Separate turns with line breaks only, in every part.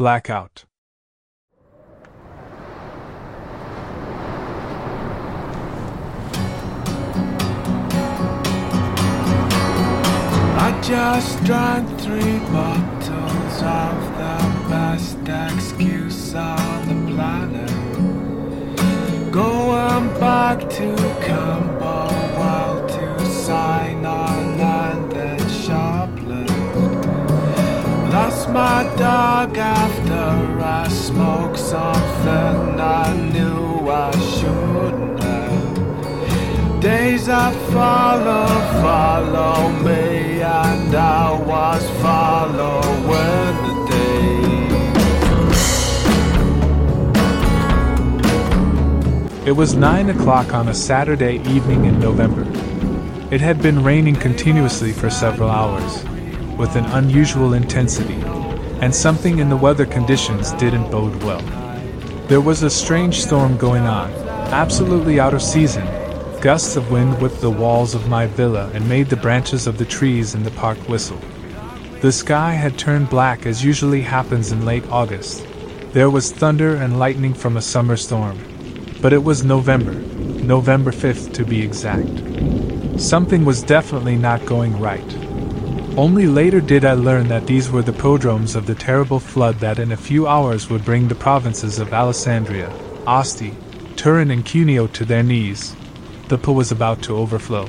Blackout.
I just drank three bottles of the best excuse on the planet. Going back to Camberwell to sign on my dog after I smoked something I knew I shouldn't have. Days that follow, follow me, and I was following.
It was 9 o'clock on a Saturday evening in November. It had been raining continuously for several hours, with an unusual intensity, and something in the weather conditions didn't bode well. There was a strange storm going on, absolutely out of season. Gusts of wind whipped the walls of my villa and made the branches of the trees in the park whistle. The sky had turned black as usually happens in late August. There was thunder and lightning from a summer storm. But it was November, November 5th to be exact. Something was definitely not going right. Only later did I learn that these were the prodromes of the terrible flood that in a few hours would bring the provinces of Alessandria, Asti, Turin, and Cuneo to their knees. The Po was about to overflow.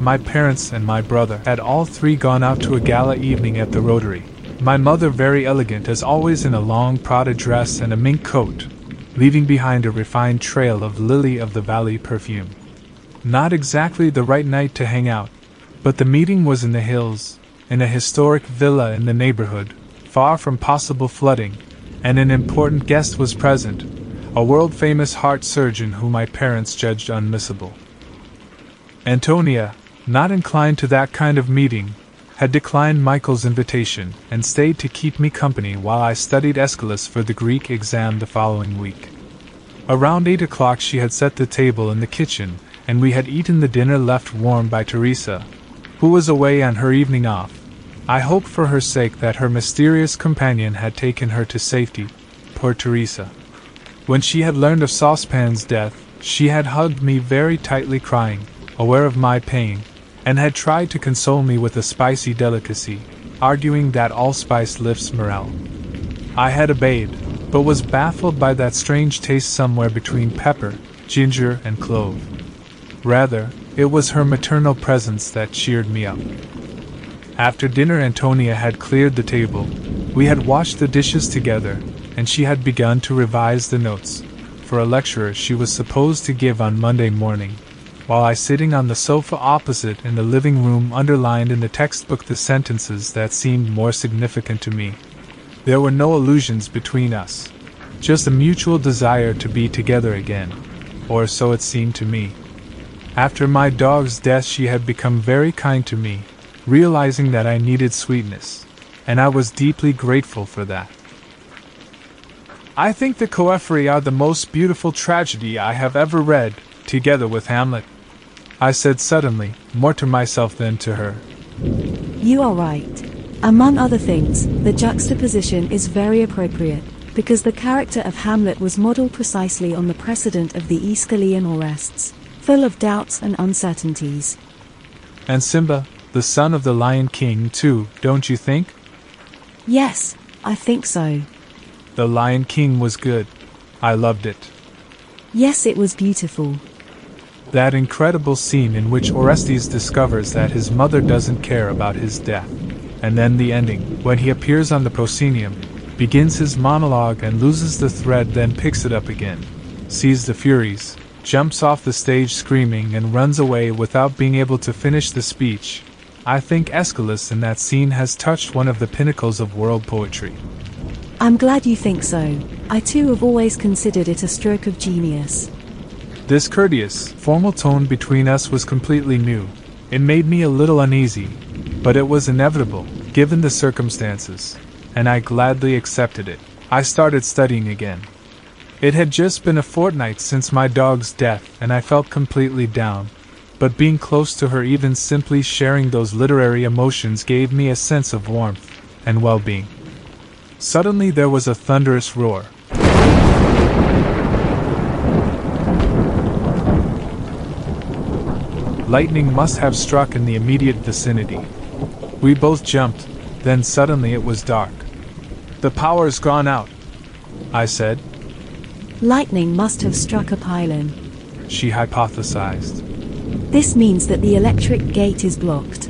My parents and my brother had all three gone out to a gala evening at the Rotary. My mother, very elegant as always, in a long Prada dress and a mink coat, leaving behind a refined trail of lily of the valley perfume. Not exactly the right night to hang out, but the meeting was in the hills, in a historic villa in the neighborhood, far from possible flooding, and an important guest was present, a world famous heart surgeon whom my parents judged unmissable. Antonia, not inclined to that kind of meeting, had declined Michael's invitation and stayed to keep me company while I studied Aeschylus for the Greek exam the following week. Around eight o'clock, she had set the table in the kitchen, and we had eaten the dinner left warm by Teresa, who was away on her evening off. I hoped for her sake that her mysterious companion had taken her to safety. Poor Teresa. When she had learned of Saucepan's death, she had hugged me very tightly, crying, aware of my pain, and had tried to console me with a spicy delicacy, arguing that allspice lifts morale. I had obeyed, but was baffled by that strange taste somewhere between pepper, ginger, and clove. Rather, it was her maternal presence that cheered me up. After dinner, Antonia had cleared the table. We had washed the dishes together, and she had begun to revise the notes for a lecture she was supposed to give on Monday morning, while I, sitting on the sofa opposite in the living room, underlined in the textbook the sentences that seemed more significant to me. There were no illusions between us, just a mutual desire to be together again, or so it seemed to me. After my dog's death, she had become very kind to me, realizing that I needed sweetness, and I was deeply grateful for that. I think the Choephori are the most beautiful tragedy I have ever read, together with Hamlet. I said suddenly, more to myself than to her.
You are right. Among other things, the juxtaposition is very appropriate, because the character of Hamlet was modeled precisely on the precedent of the Aeschylean Orestes, full of doubts and uncertainties.
And Simba, the son of the Lion King, too, don't you think?
Yes, I think so.
The Lion King was good. I loved it.
Yes, it was beautiful.
That incredible scene in which Orestes discovers that his mother doesn't care about his death. And then the ending, when he appears on the proscenium, begins his monologue and loses the thread, then picks it up again, sees the Furies, jumps off the stage screaming, and runs away without being able to finish the speech. I think Aeschylus in that scene has touched one of the pinnacles of world poetry.
I'm glad you think so. I too have always considered it a stroke of genius.
This courteous, formal tone between us was completely new. It made me a little uneasy, but it was inevitable, given the circumstances, and I gladly accepted it. I started studying again. It had just been a fortnight since my dog's death, and I felt completely down. But being close to her, even simply sharing those literary emotions, gave me a sense of warmth and well being. Suddenly there was a thunderous roar. Lightning must have struck in the immediate vicinity. We both jumped, then suddenly it was dark. The power's gone out, I said.
Lightning must have struck a pylon.
She hypothesized.
This means that the electric gate is blocked.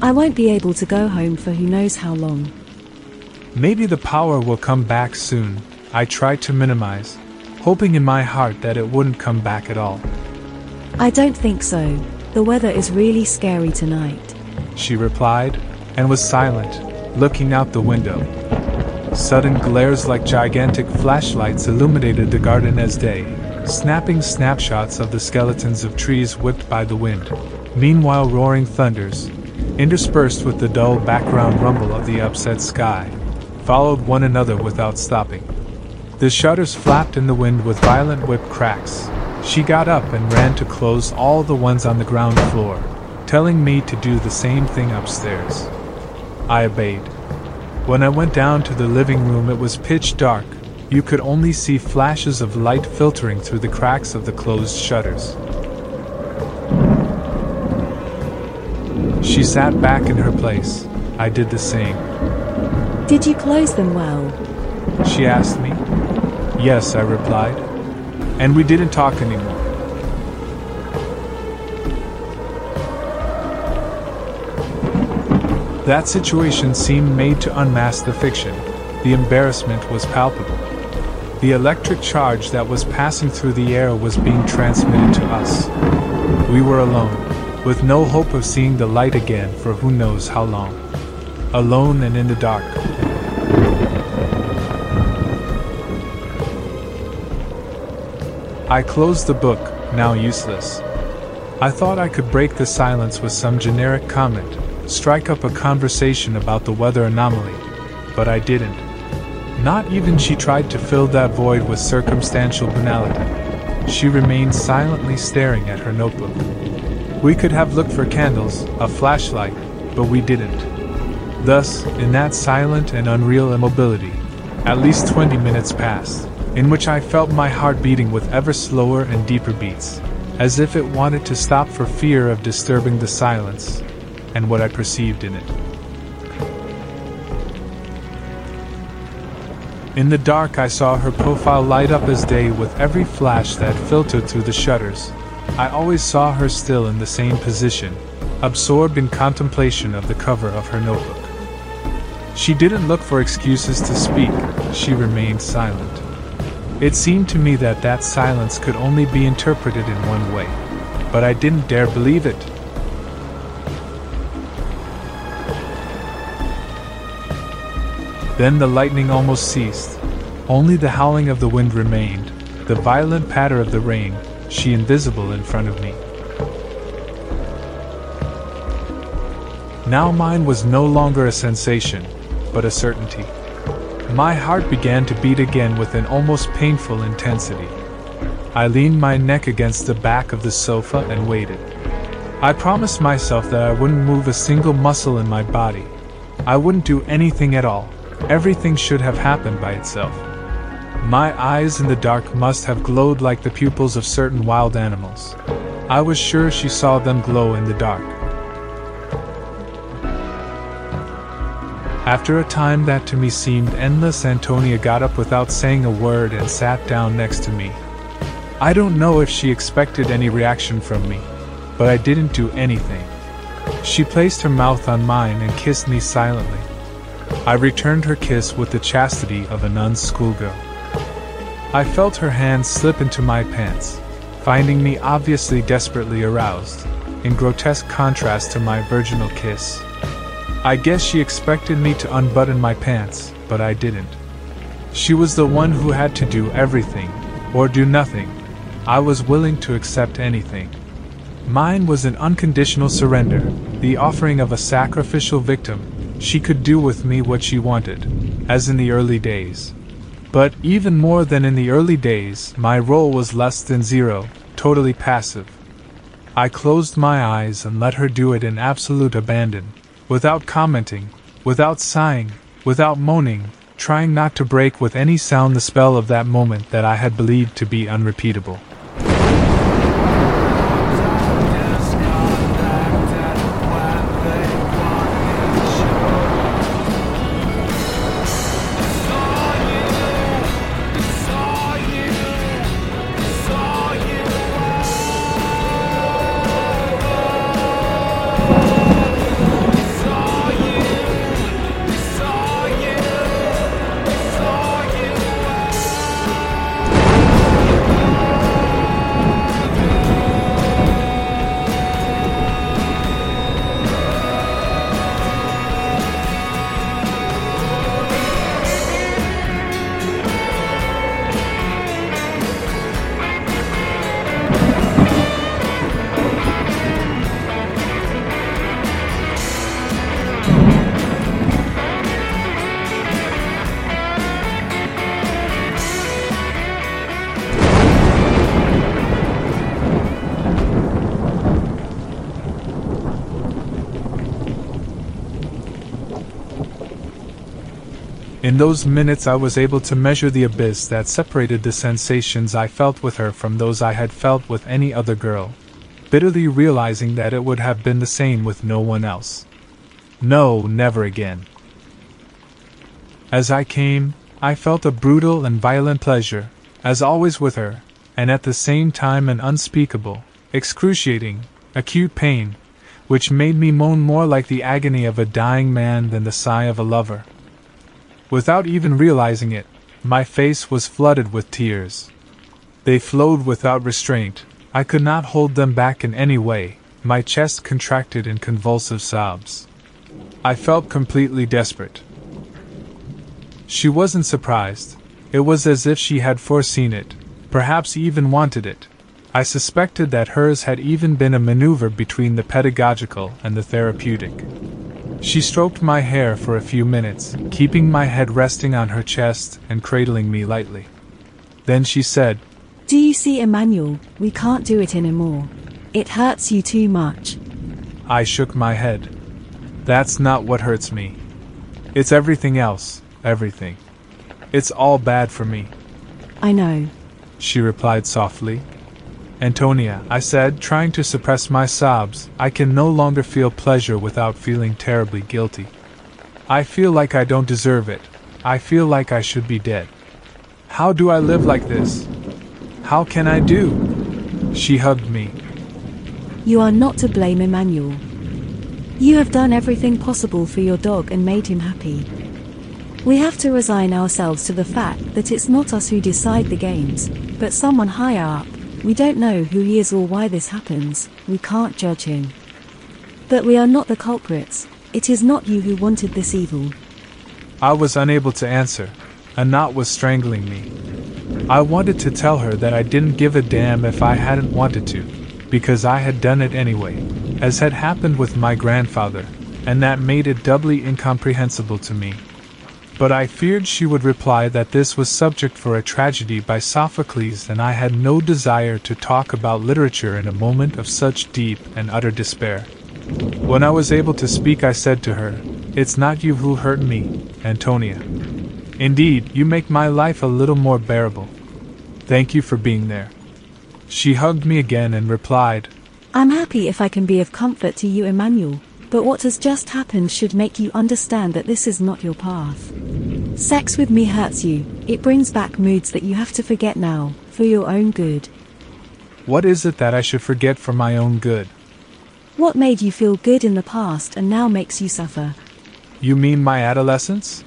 I won't be able to go home for who knows how long.
Maybe the power will come back soon, I tried to minimize, hoping in my heart that it wouldn't come back at all.
I don't think so. The weather is really scary tonight.
She replied, and was silent, looking out the window. Sudden glares like gigantic flashlights illuminated the garden as day, snapping snapshots of the skeletons of trees whipped by the wind. Meanwhile, roaring thunders, interspersed with the dull background rumble of the upset sky, followed one another without stopping. The shutters flapped in the wind with violent whip cracks. She got up and ran to close all the ones on the ground floor, telling me to do the same thing upstairs. I obeyed. When I went down to the living room, it was pitch dark. You could only see flashes of light filtering through the cracks of the closed shutters. She sat back in her place. I did the same.
Did you close them well?
She asked me. Yes, I replied. And we didn't talk anymore. That situation seemed made to unmask the fiction. The embarrassment was palpable. The electric charge that was passing through the air was being transmitted to us. We were alone, with no hope of seeing the light again for who knows how long. Alone and in the dark. I closed the book, now useless. I thought I could break the silence with some generic comment, strike up a conversation about the weather anomaly, but I didn't. Not even she tried to fill that void with circumstantial banality. She remained silently staring at her notebook. We could have looked for candles, a flashlight, but we didn't. Thus, in that silent and unreal immobility, at least 20 minutes passed, in which I felt my heart beating with ever slower and deeper beats, as if it wanted to stop for fear of disturbing the silence, and what I perceived in it. In the dark, I saw her profile light up as day with every flash that filtered through the shutters. I always saw her still in the same position, absorbed in contemplation of the cover of her notebook. She didn't look for excuses to speak, she remained silent. It seemed to me that that silence could only be interpreted in one way, but I didn't dare believe it. Then the lightning almost ceased. Only the howling of the wind remained, the violent patter of the rain, she invisible in front of me. Now mine was no longer a sensation, but a certainty. My heart began to beat again with an almost painful intensity. I leaned my neck against the back of the sofa and waited. I promised myself that I wouldn't move a single muscle in my body. I wouldn't do anything at all. Everything should have happened by itself. My eyes in the dark must have glowed like the pupils of certain wild animals. I was sure she saw them glow in the dark. After a time that to me seemed endless, Antonia got up without saying a word and sat down next to me. I don't know if she expected any reaction from me, but I didn't do anything. She placed her mouth on mine and kissed me silently. I returned her kiss with the chastity of a nun's schoolgirl. I felt her hand slip into my pants, finding me obviously desperately aroused, in grotesque contrast to my virginal kiss. I guess she expected me to unbutton my pants, but I didn't. She was the one who had to do everything, or do nothing. I was willing to accept anything. Mine was an unconditional surrender, the offering of a sacrificial victim she could do with me what she wanted, as in the early days. But even more than in the early days, my role was less than zero, totally passive. I closed my eyes and let her do it in absolute abandon, without commenting, without sighing, without moaning, trying not to break with any sound the spell of that moment that I had believed to be unrepeatable. In those minutes, I was able to measure the abyss that separated the sensations I felt with her from those I had felt with any other girl, bitterly realizing that it would have been the same with no one else. No, never again. As I came, I felt a brutal and violent pleasure, as always with her, and at the same time an unspeakable, excruciating, acute pain, which made me moan more like the agony of a dying man than the sigh of a lover. Without even realizing it, my face was flooded with tears. They flowed without restraint, I could not hold them back in any way, my chest contracted in convulsive sobs. I felt completely desperate. She wasn't surprised. It was as if she had foreseen it, perhaps even wanted it. I suspected that hers had even been a maneuver between the pedagogical and the therapeutic. She stroked my hair for a few minutes, keeping my head resting on her chest and cradling me lightly. Then she said,
Do you see, Emmanuel? We can't do it anymore. It hurts you too much.
I shook my head. That's not what hurts me. It's everything else, everything. It's all bad for me.
I know.
She replied softly, Antonia, I said, trying to suppress my sobs, I can no longer feel pleasure without feeling terribly guilty. I feel like I don't deserve it. I feel like I should be dead. How do I live like this? How can I do? She hugged me.
You are not to blame, Emmanuel. You have done everything possible for your dog and made him happy. We have to resign ourselves to the fact that it's not us who decide the games, but someone higher up. We don't know who he is or why this happens, we can't judge him. But we are not the culprits, it is not you who wanted this evil.
I was unable to answer. A knot was strangling me. I wanted to tell her that I didn't give a damn if I hadn't wanted to, because I had done it anyway, as had happened with my grandfather, and that made it doubly incomprehensible to me but I feared she would reply that this was subject for a tragedy by Sophocles, and I had no desire to talk about literature in a moment of such deep and utter despair. When I was able to speak, I said to her, It's not you who hurt me, Antonia. Indeed, you make my life a little more bearable. Thank you for being there. She hugged me again and replied,
I'm happy if I can be of comfort to you, Emmanuel. But what has just happened should make you understand that this is not your path. Sex with me hurts you, it brings back moods that you have to forget now, for your own good.
What is it that I should forget for my own good?
What made you feel good in the past and now makes you suffer?
You mean my adolescence?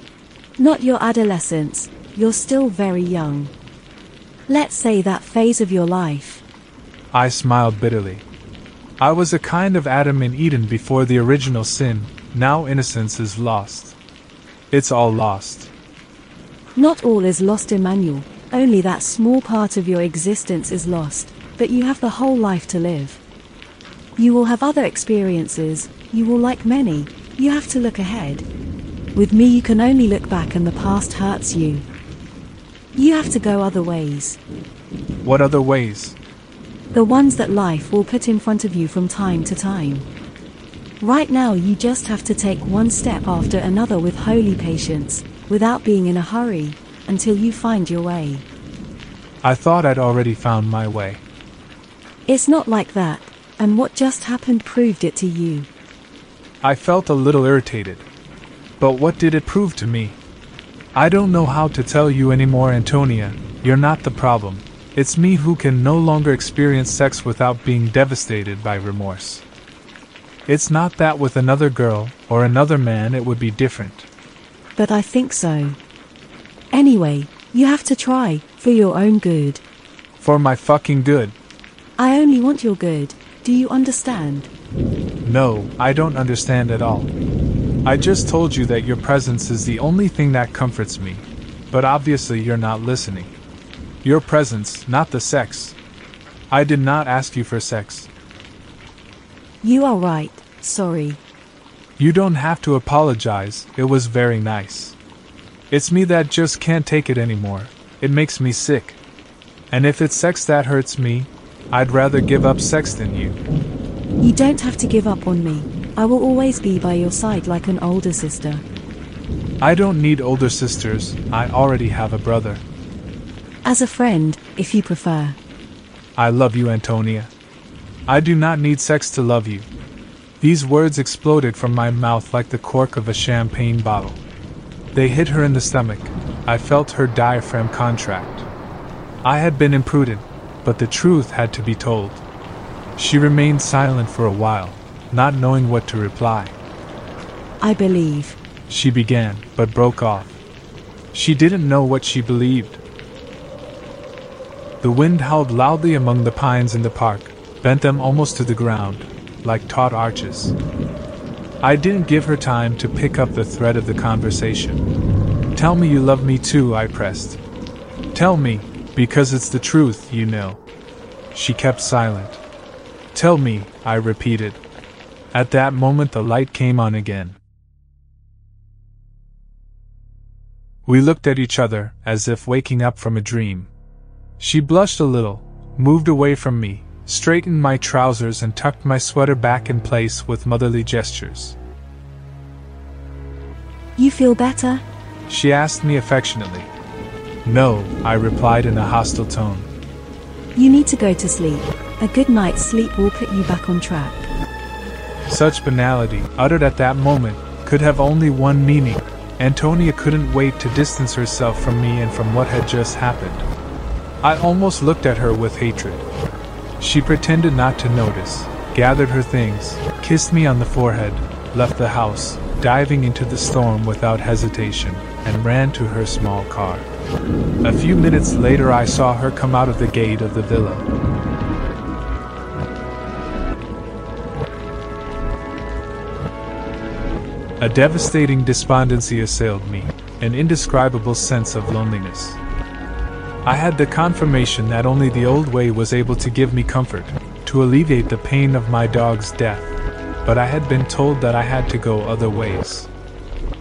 Not your adolescence, you're still very young. Let's say that phase of your life.
I smiled bitterly. I was a kind of Adam in Eden before the original sin, now innocence is lost. It's all lost.
Not all is lost, Emmanuel, only that small part of your existence is lost, but you have the whole life to live. You will have other experiences, you will like many, you have to look ahead. With me, you can only look back and the past hurts you. You have to go other ways.
What other ways?
The ones that life will put in front of you from time to time. Right now, you just have to take one step after another with holy patience, without being in a hurry, until you find your way.
I thought I'd already found my way.
It's not like that, and what just happened proved it to you.
I felt a little irritated. But what did it prove to me? I don't know how to tell you anymore, Antonia, you're not the problem. It's me who can no longer experience sex without being devastated by remorse. It's not that with another girl or another man it would be different.
But I think so. Anyway, you have to try, for your own good.
For my fucking good.
I only want your good, do you understand?
No, I don't understand at all. I just told you that your presence is the only thing that comforts me, but obviously you're not listening. Your presence, not the sex. I did not ask you for sex.
You are right, sorry.
You don't have to apologize, it was very nice. It's me that just can't take it anymore. It makes me sick. And if it's sex that hurts me, I'd rather give up sex than you.
You don't have to give up on me. I will always be by your side like an older sister.
I don't need older sisters, I already have a brother.
As a friend, if you prefer.
I love you, Antonia. I do not need sex to love you. These words exploded from my mouth like the cork of a champagne bottle. They hit her in the stomach. I felt her diaphragm contract. I had been imprudent, but the truth had to be told. She remained silent for a while, not knowing what to reply.
I believe.
She began, but broke off. She didn't know what she believed. The wind howled loudly among the pines in the park, bent them almost to the ground, like taut arches. I didn't give her time to pick up the thread of the conversation. Tell me you love me too, I pressed. Tell me, because it's the truth, you know. She kept silent. Tell me, I repeated. At that moment, the light came on again. We looked at each other, as if waking up from a dream. She blushed a little, moved away from me, straightened my trousers, and tucked my sweater back in place with motherly gestures.
You feel better?
She asked me affectionately. No, I replied in a hostile tone.
You need to go to sleep. A good night's sleep will put you back on track.
Such banality, uttered at that moment, could have only one meaning. Antonia couldn't wait to distance herself from me and from what had just happened. I almost looked at her with hatred. She pretended not to notice, gathered her things, kissed me on the forehead, left the house, diving into the storm without hesitation, and ran to her small car. A few minutes later, I saw her come out of the gate of the villa. A devastating despondency assailed me, an indescribable sense of loneliness. I had the confirmation that only the old way was able to give me comfort, to alleviate the pain of my dog's death, but I had been told that I had to go other ways.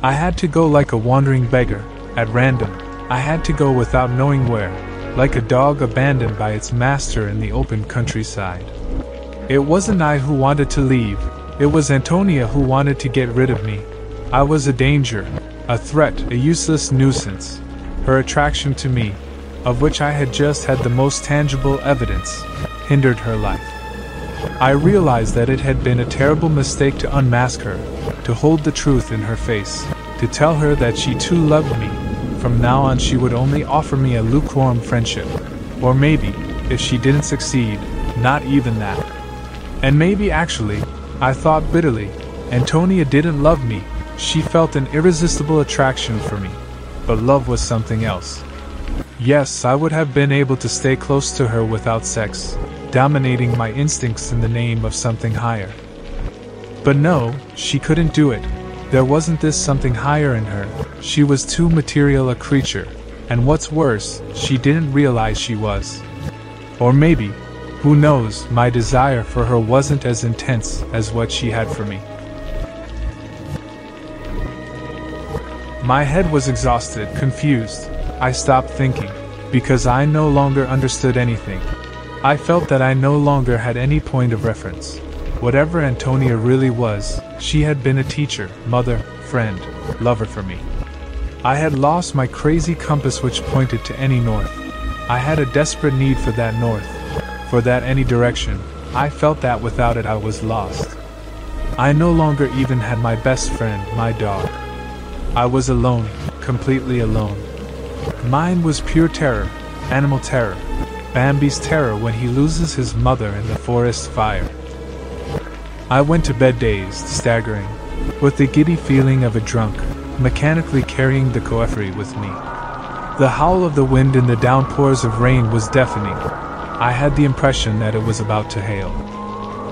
I had to go like a wandering beggar, at random, I had to go without knowing where, like a dog abandoned by its master in the open countryside. It wasn't I who wanted to leave, it was Antonia who wanted to get rid of me. I was a danger, a threat, a useless nuisance. Her attraction to me, of which I had just had the most tangible evidence, hindered her life. I realized that it had been a terrible mistake to unmask her, to hold the truth in her face, to tell her that she too loved me. From now on, she would only offer me a lukewarm friendship. Or maybe, if she didn't succeed, not even that. And maybe actually, I thought bitterly, Antonia didn't love me, she felt an irresistible attraction for me. But love was something else. Yes, I would have been able to stay close to her without sex, dominating my instincts in the name of something higher. But no, she couldn't do it. There wasn't this something higher in her, she was too material a creature, and what's worse, she didn't realize she was. Or maybe, who knows, my desire for her wasn't as intense as what she had for me. My head was exhausted, confused. I stopped thinking, because I no longer understood anything. I felt that I no longer had any point of reference. Whatever Antonia really was, she had been a teacher, mother, friend, lover for me. I had lost my crazy compass which pointed to any north. I had a desperate need for that north, for that any direction. I felt that without it I was lost. I no longer even had my best friend, my dog. I was alone, completely alone. Mine was pure terror, animal terror, Bambi's terror when he loses his mother in the forest fire. I went to bed dazed, staggering, with the giddy feeling of a drunk, mechanically carrying the coffee with me. The howl of the wind and the downpours of rain was deafening. I had the impression that it was about to hail.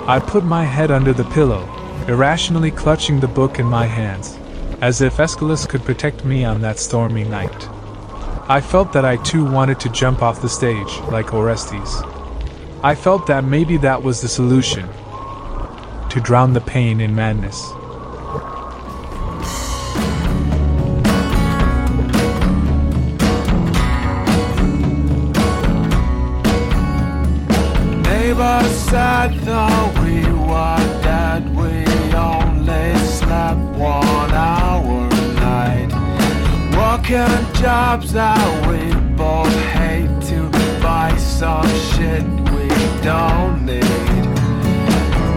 I put my head under the pillow, irrationally clutching the book in my hands, as if Aeschylus could protect me on that stormy night. I felt that I too wanted to jump off the stage, like Orestes. I felt that maybe that was the solution to drown the pain in madness.
Neighbors said though we were Working jobs that we both hate to buy some shit we don't need.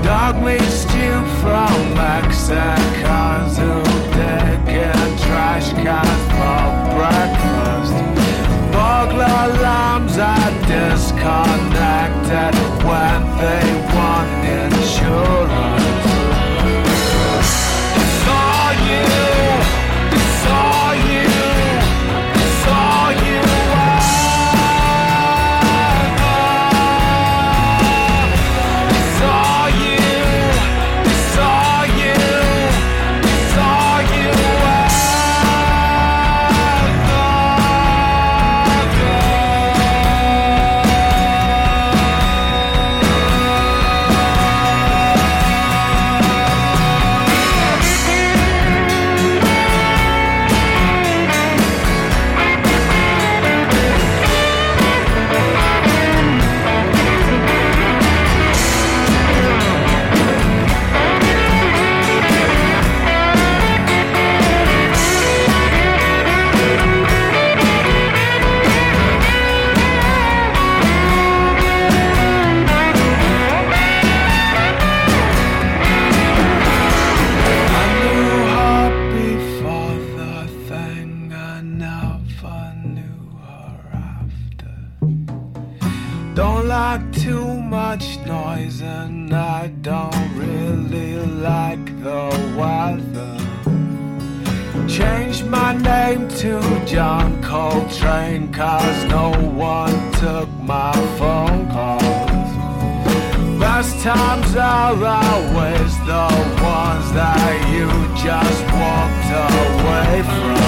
Dog meat stew from Mexicans who dig in trash cans for breakfast. Burglar alarms are disconnected when they want insurance. That you just walked away from.